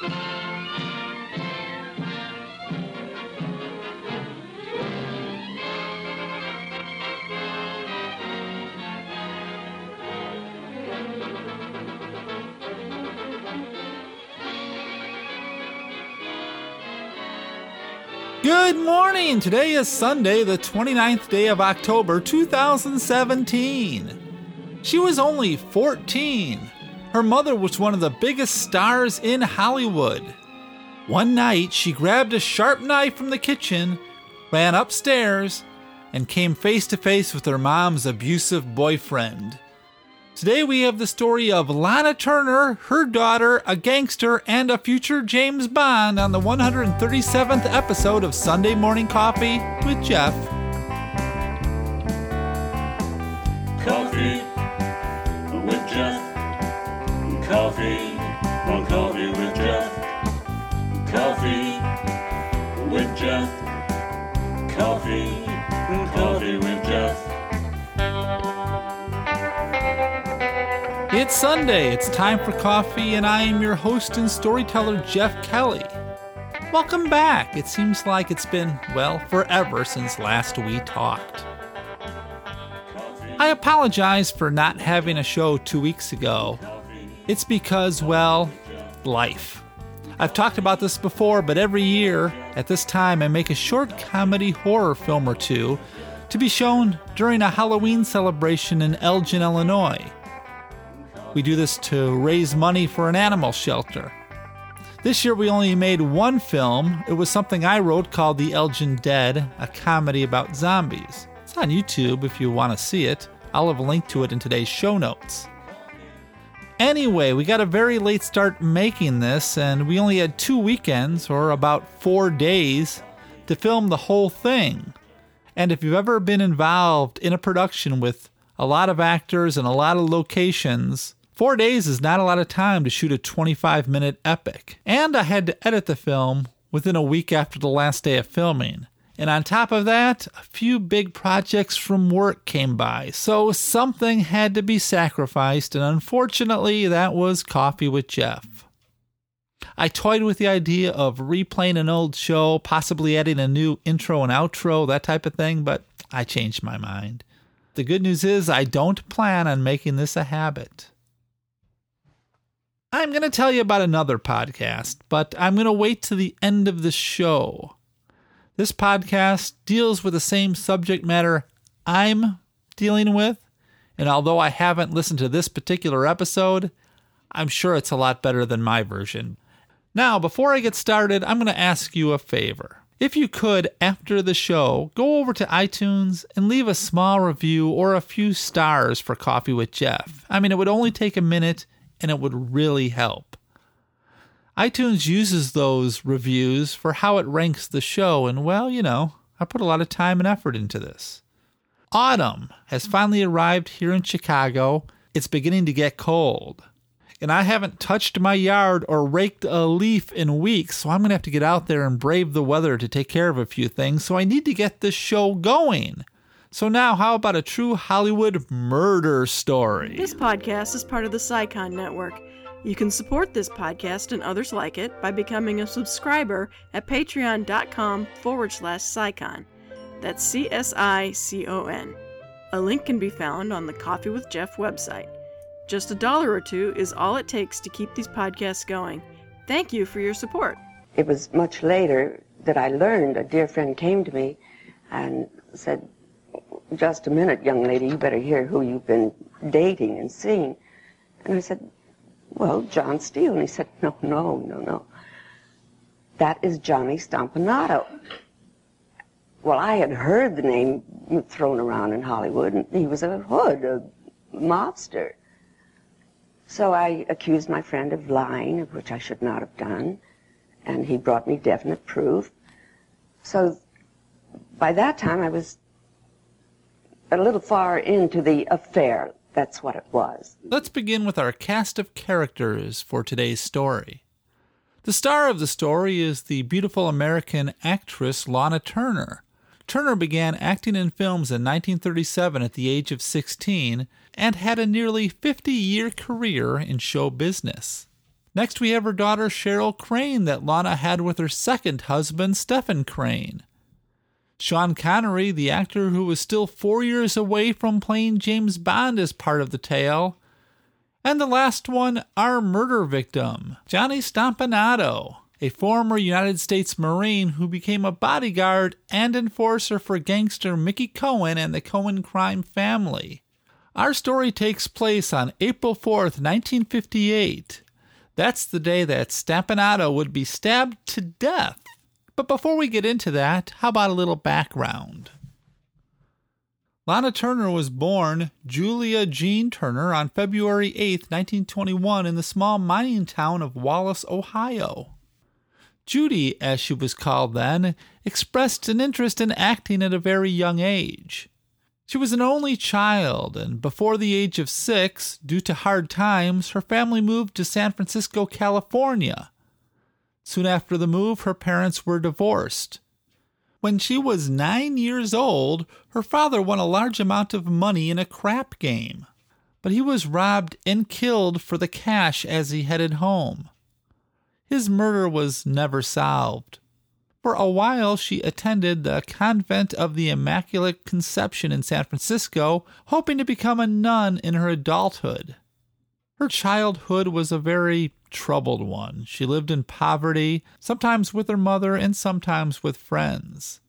Good morning! Today is Sunday, the 29th day of October 2017. She was only 14. Her mother was one of the biggest stars in Hollywood. One night, she grabbed a sharp knife from the kitchen, ran upstairs, and came face to face with her mom's abusive boyfriend. Today we have the story of Lana Turner, her daughter, a gangster, and a future James Bond on the 137th episode of Sunday Morning Coffee with Jeff. It's Sunday, it's time for coffee, and I am your host and storyteller, Jeff Kelly. Welcome back. It seems like it's been, well, forever since last we talked. I apologize for not having a show two weeks ago. It's because, well, life. I've talked about this before, but every year at this time I make a short comedy horror film or two to be shown during a Halloween celebration in Elgin, Illinois. We do this to raise money for an animal shelter. This year we only made one film. It was something I wrote called The Elgin Dead, a comedy about zombies. It's on YouTube if you want to see it. I'll have a link to it in today's show notes. Anyway, we got a very late start making this, and we only had two weekends, or about four days, to film the whole thing. And if you've ever been involved in a production with a lot of actors and a lot of locations, four days is not a lot of time to shoot a 25 minute epic. And I had to edit the film within a week after the last day of filming. And on top of that, a few big projects from work came by, so something had to be sacrificed, and unfortunately, that was Coffee with Jeff. I toyed with the idea of replaying an old show, possibly adding a new intro and outro, that type of thing, but I changed my mind. The good news is, I don't plan on making this a habit. I'm going to tell you about another podcast, but I'm going to wait to the end of the show. This podcast deals with the same subject matter I'm dealing with, and although I haven't listened to this particular episode, I'm sure it's a lot better than my version. Now, before I get started, I'm going to ask you a favor. If you could, after the show, go over to iTunes and leave a small review or a few stars for Coffee with Jeff. I mean, it would only take a minute and it would really help iTunes uses those reviews for how it ranks the show, and well, you know, I put a lot of time and effort into this. Autumn has finally arrived here in Chicago. It's beginning to get cold. And I haven't touched my yard or raked a leaf in weeks, so I'm going to have to get out there and brave the weather to take care of a few things. So I need to get this show going. So now, how about a true Hollywood murder story? This podcast is part of the CSICON Network. You can support this podcast and others like it by becoming a subscriber at patreon.com forward slash CSICON. That's C S I C O N. A link can be found on the Coffee with Jeff website. Just a dollar or two is all it takes to keep these podcasts going. Thank you for your support. It was much later that I learned a dear friend came to me and said, Just a minute, young lady, you better hear who you've been dating and seeing. And I said, well, John Steele. And he said, no, no, no, no. That is Johnny Stompanato. Well, I had heard the name thrown around in Hollywood, and he was a hood, a mobster. So I accused my friend of lying, which I should not have done, and he brought me definite proof. So by that time, I was a little far into the affair, that's what it was. Let's begin with our cast of characters for today's story. The star of the story is the beautiful American actress Lana Turner. Turner began acting in films in 1937 at the age of 16 and had a nearly 50 year career in show business. Next, we have her daughter Cheryl Crane that Lana had with her second husband, Stephen Crane. Sean Connery, the actor who was still four years away from playing James Bond, is part of the tale. And the last one, our murder victim, Johnny Stompanato, a former United States Marine who became a bodyguard and enforcer for gangster Mickey Cohen and the Cohen crime family. Our story takes place on April 4th, 1958. That's the day that Stompanato would be stabbed to death but before we get into that, how about a little background? Lana Turner was born Julia Jean Turner on February 8, 1921, in the small mining town of Wallace, Ohio. Judy, as she was called then, expressed an interest in acting at a very young age. She was an only child, and before the age of six, due to hard times, her family moved to San Francisco, California, Soon after the move, her parents were divorced. When she was nine years old, her father won a large amount of money in a crap game, but he was robbed and killed for the cash as he headed home. His murder was never solved. For a while, she attended the Convent of the Immaculate Conception in San Francisco, hoping to become a nun in her adulthood. Her childhood was a very troubled one. She lived in poverty, sometimes with her mother and sometimes with friends.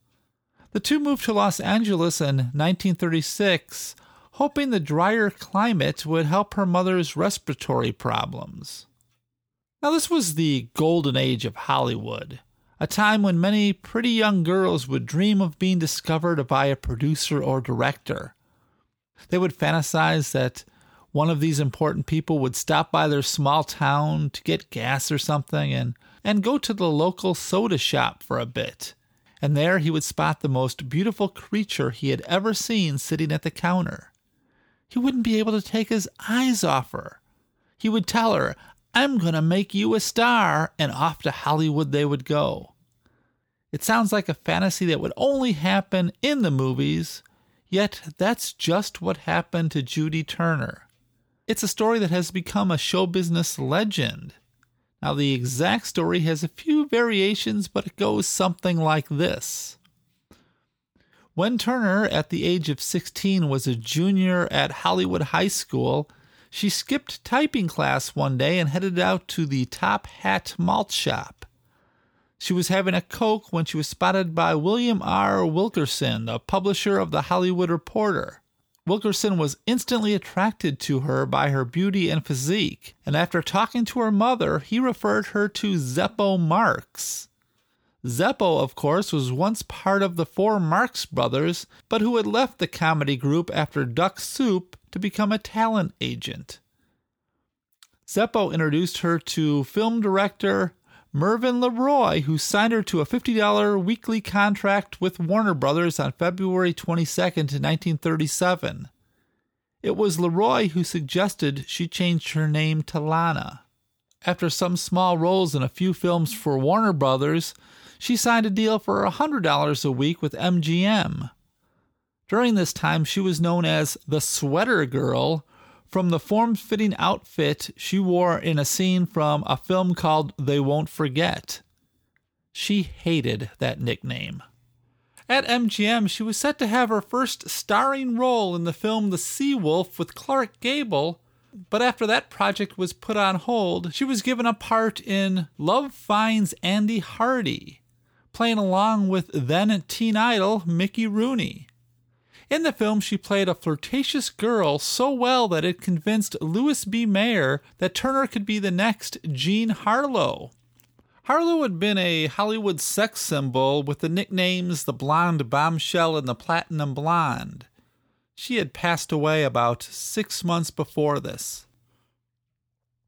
The two moved to Los Angeles in 1936, hoping the drier climate would help her mother's respiratory problems. Now, this was the golden age of Hollywood, a time when many pretty young girls would dream of being discovered by a producer or director. They would fantasize that one of these important people would stop by their small town to get gas or something and, and go to the local soda shop for a bit. And there he would spot the most beautiful creature he had ever seen sitting at the counter. He wouldn't be able to take his eyes off her. He would tell her, I'm going to make you a star, and off to Hollywood they would go. It sounds like a fantasy that would only happen in the movies, yet that's just what happened to Judy Turner. It's a story that has become a show business legend. Now, the exact story has a few variations, but it goes something like this. When Turner, at the age of 16, was a junior at Hollywood High School, she skipped typing class one day and headed out to the Top Hat Malt Shop. She was having a Coke when she was spotted by William R. Wilkerson, the publisher of the Hollywood Reporter. Wilkerson was instantly attracted to her by her beauty and physique, and after talking to her mother, he referred her to Zeppo Marx. Zeppo, of course, was once part of the four Marx brothers, but who had left the comedy group after Duck Soup to become a talent agent. Zeppo introduced her to film director Mervyn LeRoy, who signed her to a $50 weekly contract with Warner Brothers on February 22, 1937. It was LeRoy who suggested she change her name to Lana. After some small roles in a few films for Warner Brothers, she signed a deal for $100 a week with MGM. During this time, she was known as the Sweater Girl from the form fitting outfit she wore in a scene from a film called They Won't Forget. She hated that nickname. At MGM, she was set to have her first starring role in the film The Sea Wolf with Clark Gable, but after that project was put on hold, she was given a part in Love Finds Andy Hardy, playing along with then teen idol Mickey Rooney. In the film, she played a flirtatious girl so well that it convinced Louis B. Mayer that Turner could be the next Jean Harlow. Harlow had been a Hollywood sex symbol with the nicknames the Blonde Bombshell and the Platinum Blonde. She had passed away about six months before this.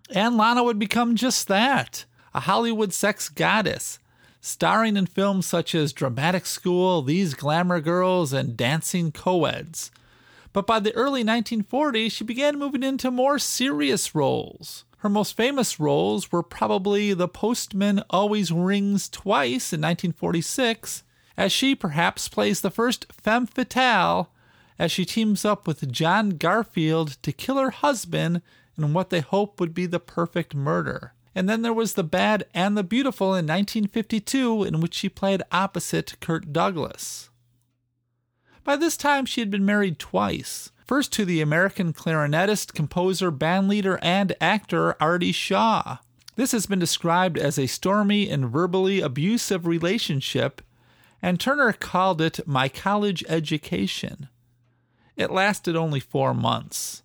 And Lana would become just that a Hollywood sex goddess, starring in films such as Dramatic School, These Glamour Girls, and Dancing Coeds. But by the early 1940s, she began moving into more serious roles. Her most famous roles were probably The Postman Always Rings Twice in 1946, as she perhaps plays the first femme fatale as she teams up with John Garfield to kill her husband in what they hope would be the perfect murder And then there was The Bad and the Beautiful in 1952, in which she played opposite Kirk Douglas. By this time, she had been married twice. First to the American clarinetist, composer, bandleader, and actor Artie Shaw. This has been described as a stormy and verbally abusive relationship, and Turner called it my college education. It lasted only four months.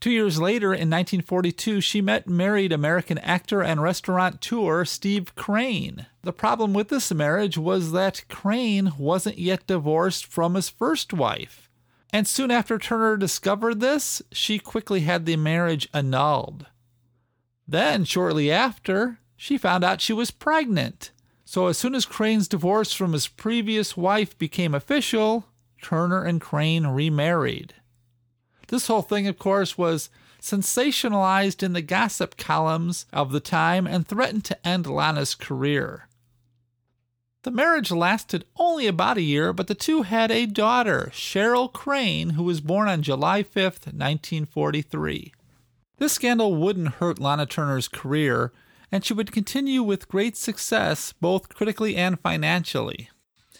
Two years later, in 1942, she met married American actor and restaurateur Steve Crane. The problem with this marriage was that Crane wasn't yet divorced from his first wife. And soon after Turner discovered this, she quickly had the marriage annulled. Then, shortly after, she found out she was pregnant. So, as soon as Crane's divorce from his previous wife became official, Turner and Crane remarried. This whole thing, of course, was sensationalized in the gossip columns of the time and threatened to end Lana's career. The marriage lasted only about a year, but the two had a daughter, Cheryl Crane, who was born on July 5th, 1943. This scandal wouldn't hurt Lana Turner's career, and she would continue with great success both critically and financially.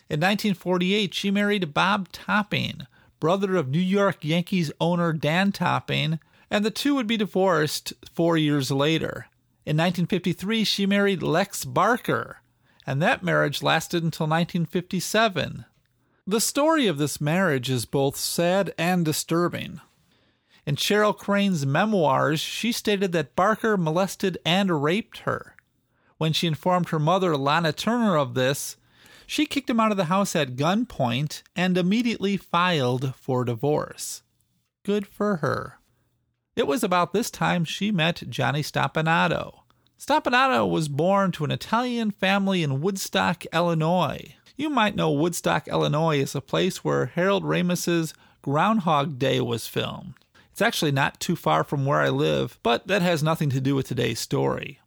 In 1948, she married Bob Topping, brother of New York Yankees owner Dan Topping, and the two would be divorced four years later. In 1953, she married Lex Barker, and that marriage lasted until 1957. The story of this marriage is both sad and disturbing. In Cheryl Crane's memoirs, she stated that Barker molested and raped her. When she informed her mother, Lana Turner, of this, she kicked him out of the house at gunpoint and immediately filed for divorce. Good for her. It was about this time she met Johnny Stompanato. Stompanato was born to an Italian family in Woodstock, Illinois. You might know Woodstock, Illinois as a place where Harold Ramis's Groundhog Day was filmed. It's actually not too far from where I live, but that has nothing to do with today's story.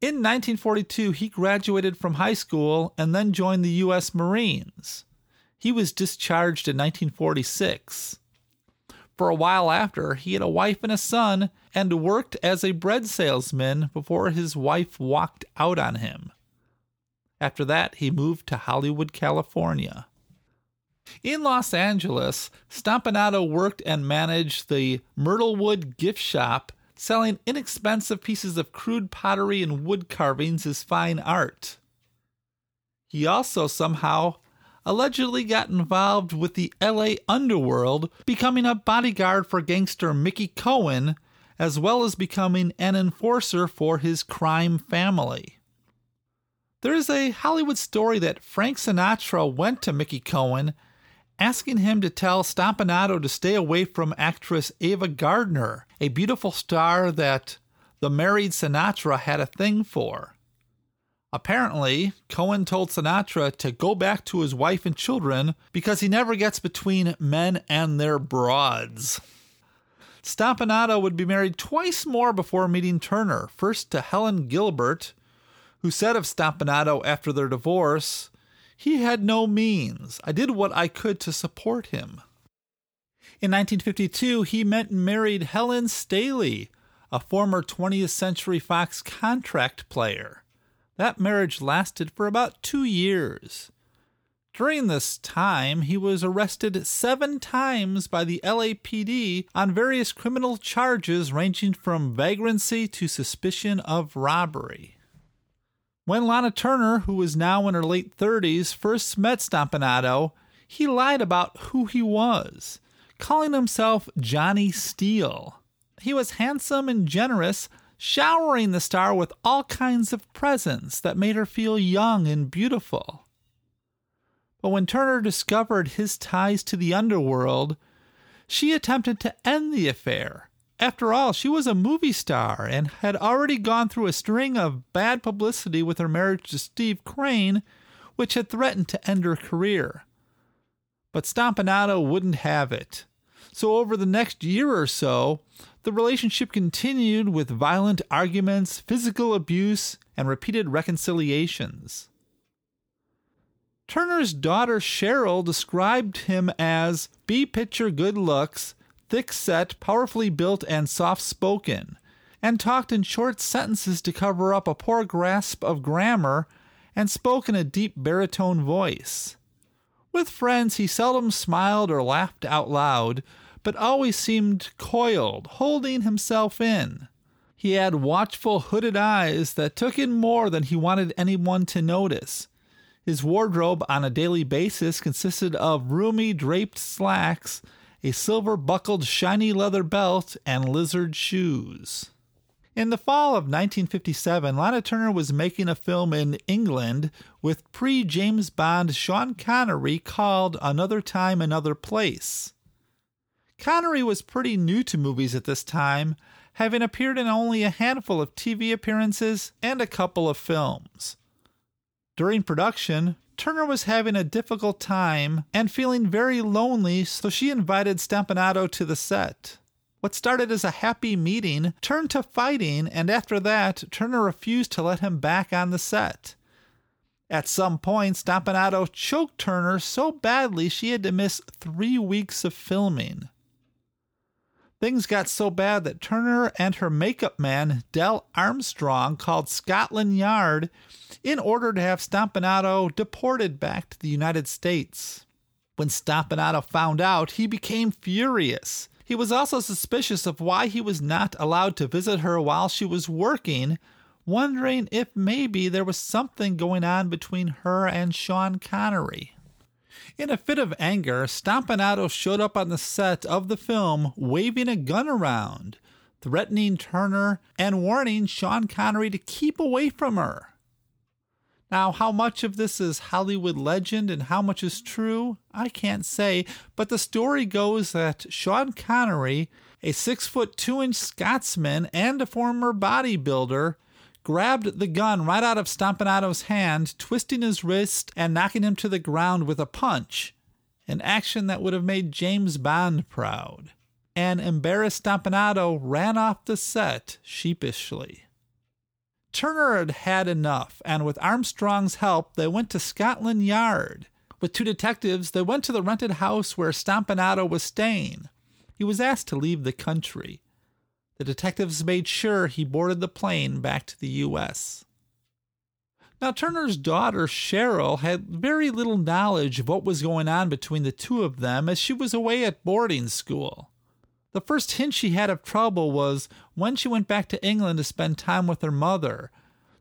In 1942, he graduated from high school and then joined the U.S. Marines. He was discharged in 1946. For a while after, he had a wife and a son and worked as a bread salesman before his wife walked out on him. After that, he moved to Hollywood, California. In Los Angeles, Stompanato worked and managed the Myrtlewood gift shop selling inexpensive pieces of crude pottery and wood carvings is fine art. He also somehow allegedly got involved with the LA underworld, becoming a bodyguard for gangster Mickey Cohen, as well as becoming an enforcer for his crime family. There is a Hollywood story that Frank Sinatra went to Mickey Cohen asking him to tell Stompanato to stay away from actress Ava Gardner, a beautiful star that the married Sinatra had a thing for. Apparently, Cohen told Sinatra to go back to his wife and children because he never gets between men and their broads. Stompanato would be married twice more before meeting Turner, first to Helen Gilbert, who said of Stompanato after their divorce, he had no means. I did what I could to support him. In 1952, he met and married Helen Staley, a former 20th Century Fox contract player. That marriage lasted for about two years. During this time, he was arrested seven times by the LAPD on various criminal charges ranging from vagrancy to suspicion of robbery. When Lana Turner, who was now in her late 30s, first met Stompanato, he lied about who he was, calling himself Johnny Steele. He was handsome and generous, showering the star with all kinds of presents that made her feel young and beautiful. But when Turner discovered his ties to the underworld, she attempted to end the affair after all, she was a movie star and had already gone through a string of bad publicity with her marriage to Steve Crane, which had threatened to end her career. But Stompanato wouldn't have it. So, over the next year or so, the relationship continued with violent arguments, physical abuse, and repeated reconciliations. Turner's daughter Cheryl described him as B picture good looks thick set, powerfully built, and soft spoken, and talked in short sentences to cover up a poor grasp of grammar and spoke in a deep baritone voice. With friends, he seldom smiled or laughed out loud, but always seemed coiled, holding himself in. He had watchful, hooded eyes that took in more than he wanted anyone to notice. His wardrobe on a daily basis consisted of roomy draped slacks, a silver buckled shiny leather belt, and lizard shoes. In the fall of 1957, Lana Turner was making a film in England with pre James Bond Sean Connery called Another Time, Another Place. Connery was pretty new to movies at this time, having appeared in only a handful of TV appearances and a couple of films. During production, Turner was having a difficult time and feeling very lonely, so she invited Stompanato to the set. What started as a happy meeting turned to fighting, and after that, Turner refused to let him back on the set. At some point, Stompanato choked Turner so badly she had to miss three weeks of filming. Things got so bad that Turner and her makeup man, Del Armstrong, called Scotland Yard in order to have Stompanato deported back to the United States. When Stompanato found out, he became furious. He was also suspicious of why he was not allowed to visit her while she was working, wondering if maybe there was something going on between her and Sean Connery. In a fit of anger, Stompanato showed up on the set of the film waving a gun around, threatening Turner and warning Sean Connery to keep away from her. Now, how much of this is Hollywood legend and how much is true, I can't say, but the story goes that Sean Connery, a six foot two inch Scotsman and a former bodybuilder, grabbed the gun right out of Stompanato's hand, twisting his wrist and knocking him to the ground with a punch, an action that would have made James Bond proud. And embarrassed Stompanato ran off the set sheepishly. Turner had had enough, and with Armstrong's help, they went to Scotland Yard. With two detectives, they went to the rented house where Stompanato was staying. He was asked to leave the country. The detectives made sure he boarded the plane back to the U.S. Now, Turner's daughter, Cheryl, had very little knowledge of what was going on between the two of them as she was away at boarding school. The first hint she had of trouble was when she went back to England to spend time with her mother.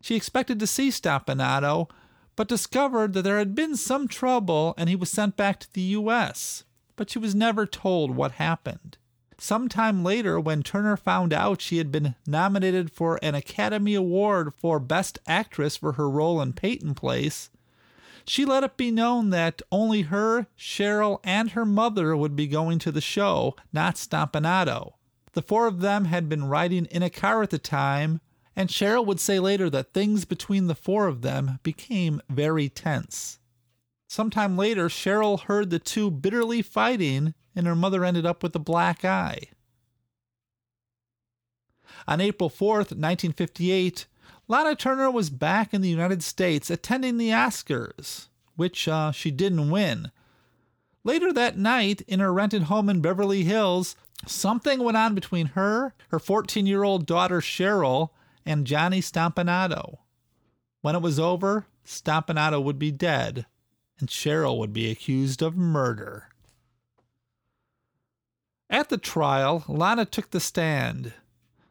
She expected to see Stompanato, but discovered that there had been some trouble and he was sent back to the U.S., but she was never told what happened. Some time later, when Turner found out she had been nominated for an Academy Award for Best Actress for her role in Peyton Place, she let it be known that only her, Cheryl, and her mother would be going to the show, not Stompanato. The four of them had been riding in a car at the time, and Cheryl would say later that things between the four of them became very tense. Sometime later, Cheryl heard the two bitterly fighting, and her mother ended up with a black eye. On April 4th, 1958, Lana Turner was back in the United States attending the Oscars, which uh, she didn't win. Later that night, in her rented home in Beverly Hills, something went on between her, her 14 year old daughter Cheryl, and Johnny Stompanato. When it was over, Stompanato would be dead, and Cheryl would be accused of murder. At the trial, Lana took the stand.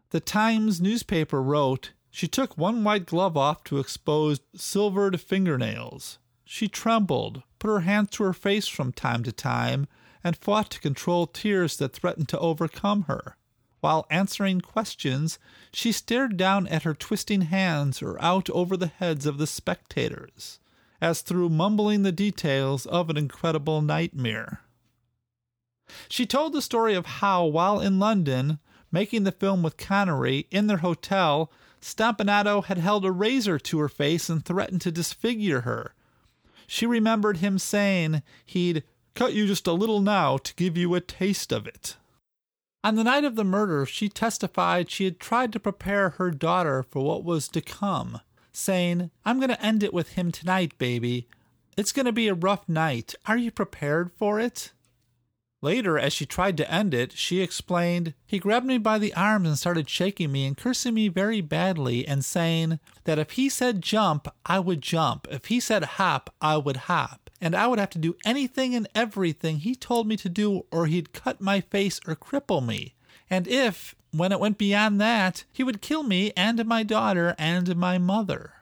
The Times newspaper wrote she took one white glove off to expose silvered fingernails. She trembled, put her hands to her face from time to time, and fought to control tears that threatened to overcome her. While answering questions, she stared down at her twisting hands or out over the heads of the spectators, as through mumbling the details of an incredible nightmare. She told the story of how, while in London, making the film with Connery in their hotel, Stompanato had held a razor to her face and threatened to disfigure her. She remembered him saying he'd cut you just a little now to give you a taste of it. On the night of the murder, she testified she had tried to prepare her daughter for what was to come, saying, I'm going to end it with him tonight, baby. It's going to be a rough night. Are you prepared for it? Later, as she tried to end it, she explained, He grabbed me by the arms and started shaking me and cursing me very badly and saying that if he said jump, I would jump. If he said hop, I would hop. And I would have to do anything and everything he told me to do, or he'd cut my face or cripple me. And if, when it went beyond that, he would kill me and my daughter and my mother.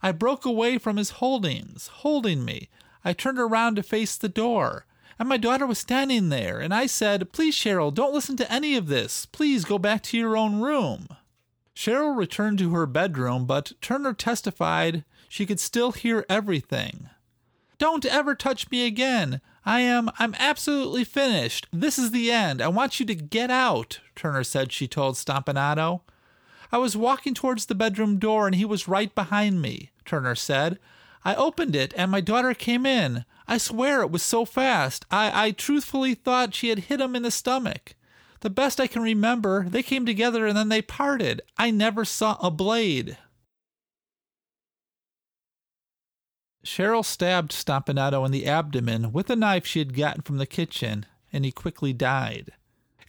I broke away from his holdings, holding me. I turned around to face the door and my daughter was standing there, and I said, Please, Cheryl, don't listen to any of this. Please go back to your own room. Cheryl returned to her bedroom, but Turner testified she could still hear everything. Don't ever touch me again. I am I'm absolutely finished. This is the end. I want you to get out, Turner said she told Stompanato. I was walking towards the bedroom door and he was right behind me, Turner said. I opened it and my daughter came in. I swear it was so fast. I, I truthfully thought she had hit him in the stomach. The best I can remember, they came together and then they parted. I never saw a blade. Cheryl stabbed Stompanato in the abdomen with a knife she had gotten from the kitchen, and he quickly died.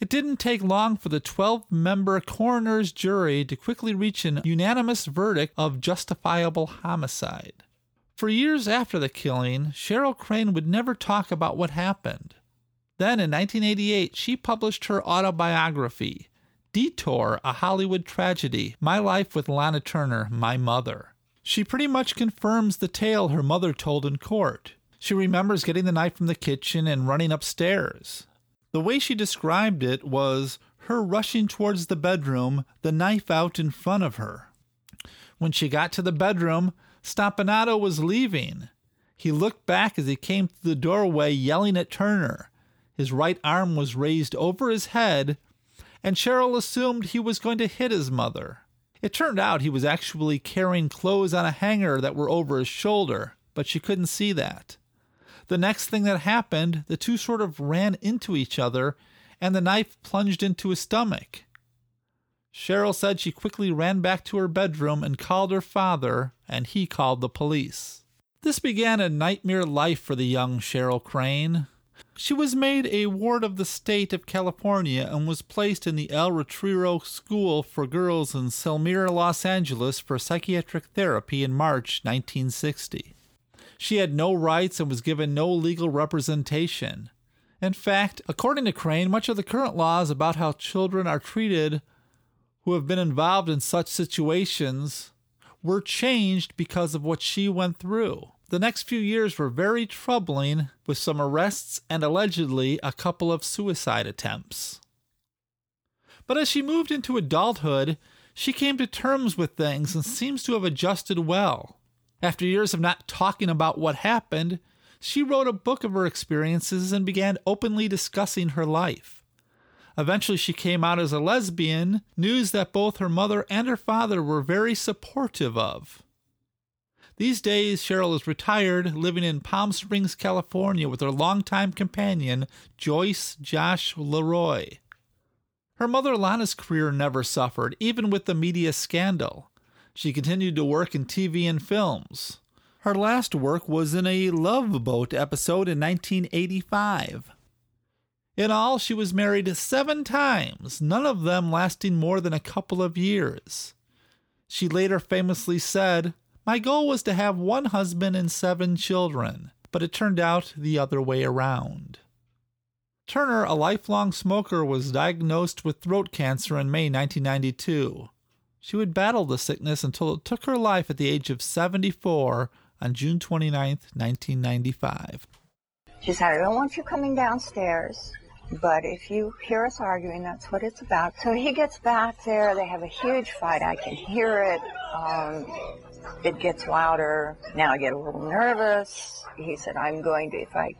It didn't take long for the 12 member coroner's jury to quickly reach an unanimous verdict of justifiable homicide. For years after the killing, Cheryl Crane would never talk about what happened. Then in 1988, she published her autobiography, Detour, a Hollywood Tragedy My Life with Lana Turner, My Mother. She pretty much confirms the tale her mother told in court. She remembers getting the knife from the kitchen and running upstairs. The way she described it was her rushing towards the bedroom, the knife out in front of her. When she got to the bedroom, Stompanato was leaving. He looked back as he came through the doorway, yelling at Turner. His right arm was raised over his head, and Cheryl assumed he was going to hit his mother. It turned out he was actually carrying clothes on a hanger that were over his shoulder, but she couldn't see that. The next thing that happened, the two sort of ran into each other, and the knife plunged into his stomach. Cheryl said she quickly ran back to her bedroom and called her father, and he called the police. This began a nightmare life for the young Cheryl Crane. She was made a ward of the state of California and was placed in the El Retiro School for Girls in Selmira, Los Angeles for psychiatric therapy in March 1960. She had no rights and was given no legal representation. In fact, according to Crane, much of the current laws about how children are treated who have been involved in such situations were changed because of what she went through. The next few years were very troubling, with some arrests and allegedly a couple of suicide attempts. But as she moved into adulthood, she came to terms with things and seems to have adjusted well. After years of not talking about what happened, she wrote a book of her experiences and began openly discussing her life. Eventually, she came out as a lesbian, news that both her mother and her father were very supportive of. These days, Cheryl is retired, living in Palm Springs, California, with her longtime companion, Joyce Josh Leroy. Her mother Lana's career never suffered, even with the media scandal. She continued to work in TV and films. Her last work was in a Love Boat episode in 1985. In all, she was married seven times, none of them lasting more than a couple of years. She later famously said, My goal was to have one husband and seven children, but it turned out the other way around. Turner, a lifelong smoker, was diagnosed with throat cancer in May 1992. She would battle the sickness until it took her life at the age of 74 on June 29, 1995. She said, I don't want you coming downstairs. But if you hear us arguing, that's what it's about. So he gets back there. They have a huge fight. I can hear it. Um, it gets louder. Now I get a little nervous. He said, I'm going to, if I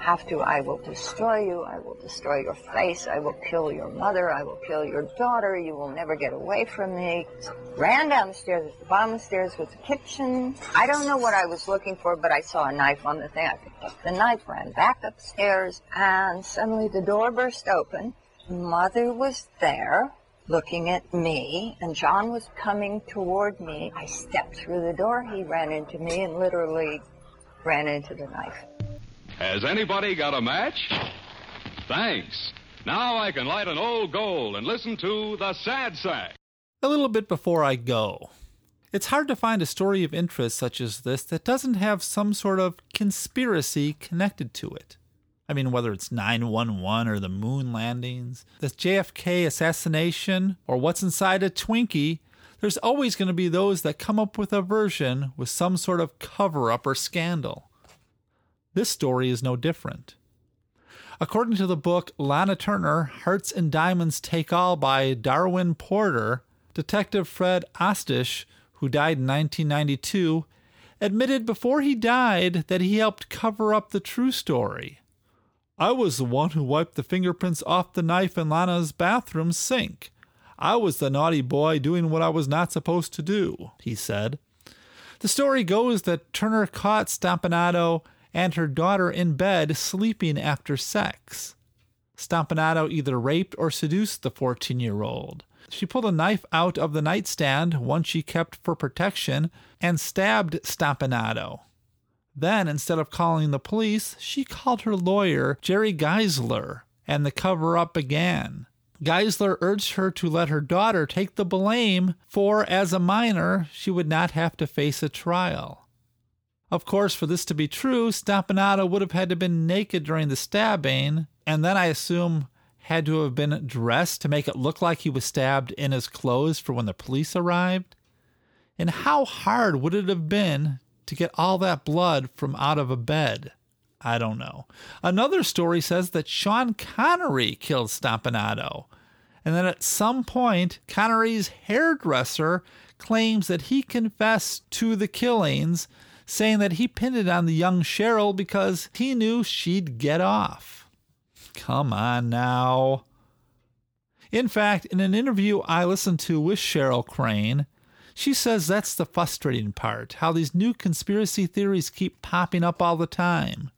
have to, I will destroy you. I will destroy your face. I will kill your mother. I will kill your daughter. You will never get away from me. Ran down the stairs. The bottom of the stairs was the kitchen. I don't know what I was looking for, but I saw a knife on the thing. I picked up the knife, ran back upstairs, and suddenly the door burst open. Mother was there looking at me, and John was coming toward me. I stepped through the door. He ran into me and literally ran into the knife. Has anybody got a match? Thanks. Now I can light an old gold and listen to the sad sack. A little bit before I go. It's hard to find a story of interest such as this that doesn't have some sort of conspiracy connected to it. I mean, whether it's 911 or the moon landings, the JFK assassination, or what's inside a Twinkie, there's always going to be those that come up with a version with some sort of cover up or scandal. This story is no different. According to the book Lana Turner, Hearts and Diamonds Take All by Darwin Porter, Detective Fred Otash, who died in 1992, admitted before he died that he helped cover up the true story. I was the one who wiped the fingerprints off the knife in Lana's bathroom sink. I was the naughty boy doing what I was not supposed to do, he said. The story goes that Turner caught Stompanato and her daughter in bed sleeping after sex. Stompanato either raped or seduced the 14 year old. She pulled a knife out of the nightstand, one she kept for protection, and stabbed Stompanato. Then, instead of calling the police, she called her lawyer, Jerry Giesler, and the cover up began. Giesler urged her to let her daughter take the blame, for as a minor, she would not have to face a trial. Of course, for this to be true, Stompanato would have had to have been naked during the stabbing, and then I assume had to have been dressed to make it look like he was stabbed in his clothes for when the police arrived? And how hard would it have been to get all that blood from out of a bed? I don't know. Another story says that Sean Connery killed Stompanato, and that at some point, Connery's hairdresser claims that he confessed to the killings saying that he pinned it on the young Cheryl because he knew she'd get off. Come on now. In fact, in an interview I listened to with Cheryl Crane, she says that's the frustrating part how these new conspiracy theories keep popping up all the time.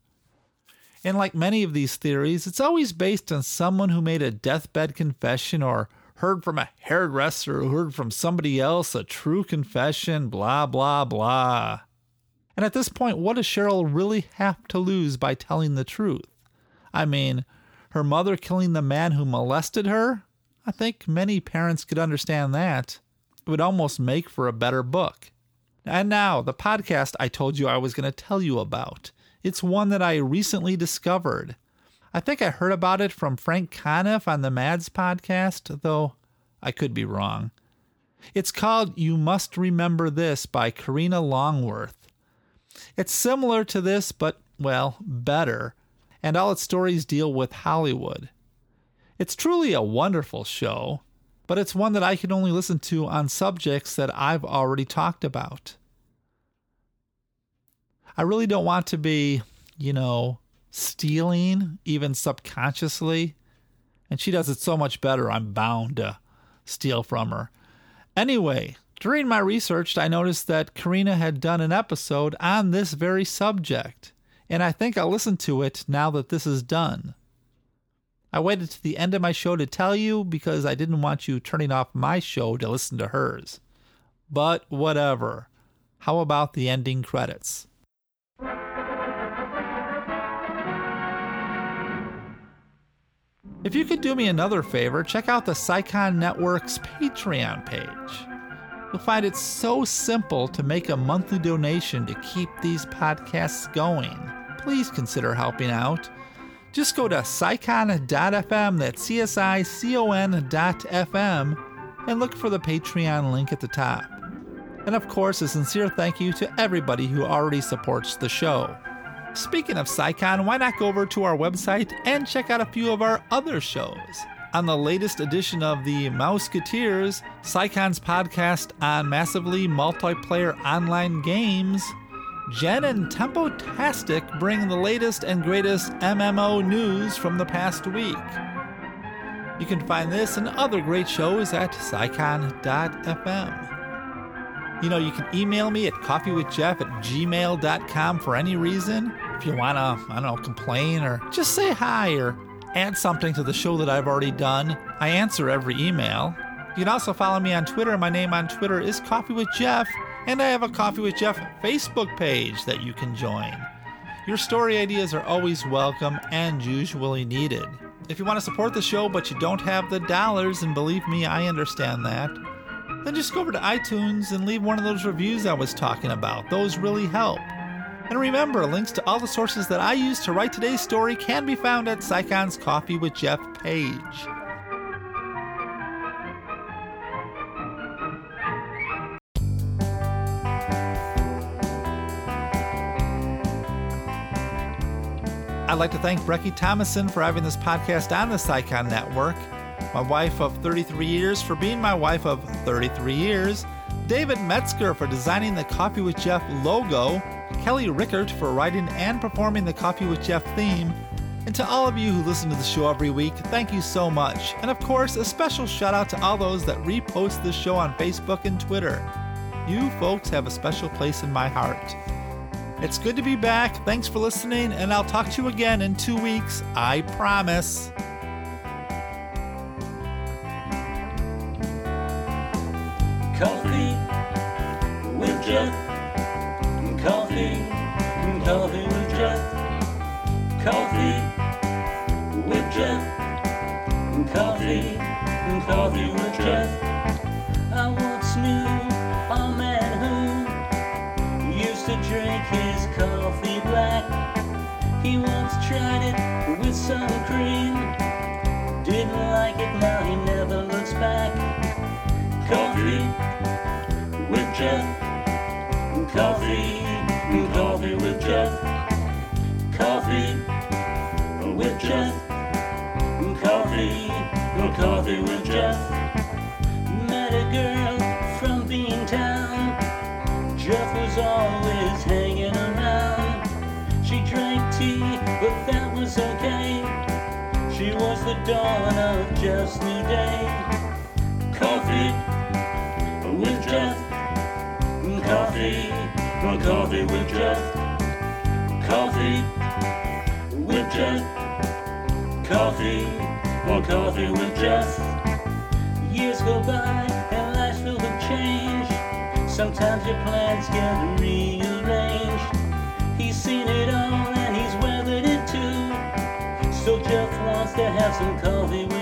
And like many of these theories, it's always based on someone who made a deathbed confession or heard from a hairdresser who heard from somebody else a true confession, blah, blah, blah. And at this point, what does Cheryl really have to lose by telling the truth? I mean, her mother killing the man who molested her? I think many parents could understand that. It would almost make for a better book. And now, the podcast I told you I was going to tell you about. It's one that I recently discovered. I think I heard about it from Frank Conniff on the Mads podcast, though I could be wrong. It's called You Must Remember This by Karina Longworth. It's similar to this, but, well, better, and all its stories deal with Hollywood. It's truly a wonderful show, but it's one that I can only listen to on subjects that I've already talked about. I really don't want to be, you know, stealing, even subconsciously. And she does it so much better, I'm bound to steal from her. Anyway, during my research, I noticed that Karina had done an episode on this very subject, and I think I'll listen to it now that this is done. I waited to the end of my show to tell you because I didn't want you turning off my show to listen to hers. But whatever. How about the ending credits? If you could do me another favor, check out the CSICON Network's Patreon page. You'll find it so simple to make a monthly donation to keep these podcasts going. Please consider helping out. Just go to csicon.fm, that's C-S-I-C-O-N.fm, and look for the Patreon link at the top. And of course, a sincere thank you to everybody who already supports the show. Speaking of CSICON, why not go over to our website and check out a few of our other shows? On the latest edition of the Mouseketeers, CSICON's podcast on massively multiplayer online games. Jen and Tempo Tempotastic bring the latest and greatest MMO news from the past week. You can find this and other great shows at csicon.fm. You know, you can email me at coffeewithjeff at gmail.com for any reason. If you want to, I don't know, complain or just say hi or add something to the show that I've already done. I answer every email. You can also follow me on Twitter. My name on Twitter is Coffee with Jeff, and I have a Coffee with Jeff Facebook page that you can join. Your story ideas are always welcome and usually needed. If you want to support the show but you don't have the dollars, and believe me, I understand that, then just go over to iTunes and leave one of those reviews I was talking about. Those really help. And remember, links to all the sources that I used to write today's story can be found at CSICON's Coffee with Jeff page. I'd like to thank Brecky Thomason for having this podcast on the Psychon Network, my wife of 33 years for being my wife of 33 years, David Metzger for designing the Coffee with Jeff logo, Kelly Rickert for writing and performing the Coffee with Jeff theme, and to all of you who listen to the show every week, thank you so much. And of course, a special shout out to all those that repost the show on Facebook and Twitter. You folks have a special place in my heart. It's good to be back. Thanks for listening, and I'll talk to you again in two weeks. I promise. Coffee with Jeff. Coffee, with Jeff. Coffee with Jeff. Coffee, coffee with Jeff. I once knew a man who used to drink his coffee black. He once tried it with some cream. Didn't like it, now he never looks back. Coffee with Jeff. Coffee, coffee with Jeff. Coffee with Jeff. Coffee, coffee with Jeff. Met a girl from Beantown. Jeff was always hanging around. She drank tea, but that was okay. She was the dawn of Jeff's new day. Coffee coffee with Jeff. Coffee with Jeff. Coffee, or coffee with Jeff. Years go by and life's filled with change. Sometimes your plans get rearranged. He's seen it all and he's weathered it too. So Jeff wants to have some coffee with